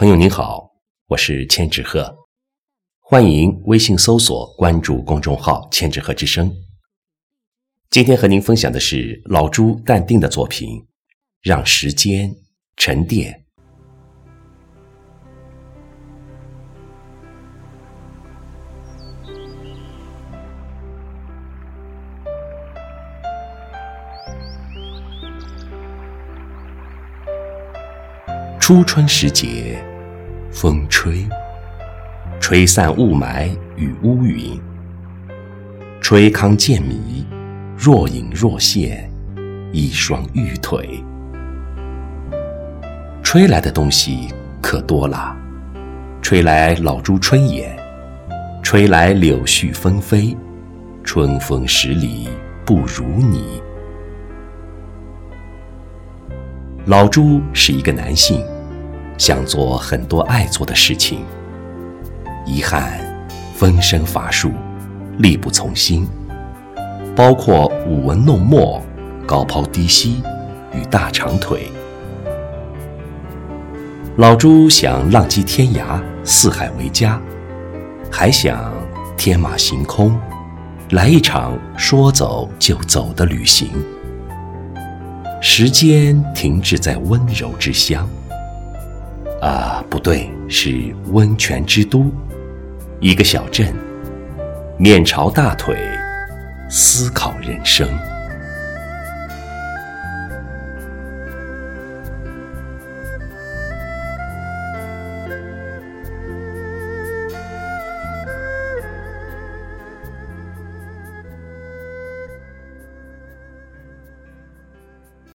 朋友您好，我是千纸鹤，欢迎微信搜索关注公众号“千纸鹤之声”。今天和您分享的是老朱淡定的作品《让时间沉淀》。初春时节，风吹，吹散雾霾与乌云，吹糠见米，若隐若现一双玉腿。吹来的东西可多了，吹来老朱春眼，吹来柳絮纷飞，春风十里不如你。老朱是一个男性。想做很多爱做的事情，遗憾，分身乏术，力不从心，包括舞文弄墨、高抛低吸与大长腿。老朱想浪迹天涯，四海为家，还想天马行空，来一场说走就走的旅行。时间停滞在温柔之乡。啊，不对，是温泉之都，一个小镇，面朝大腿，思考人生。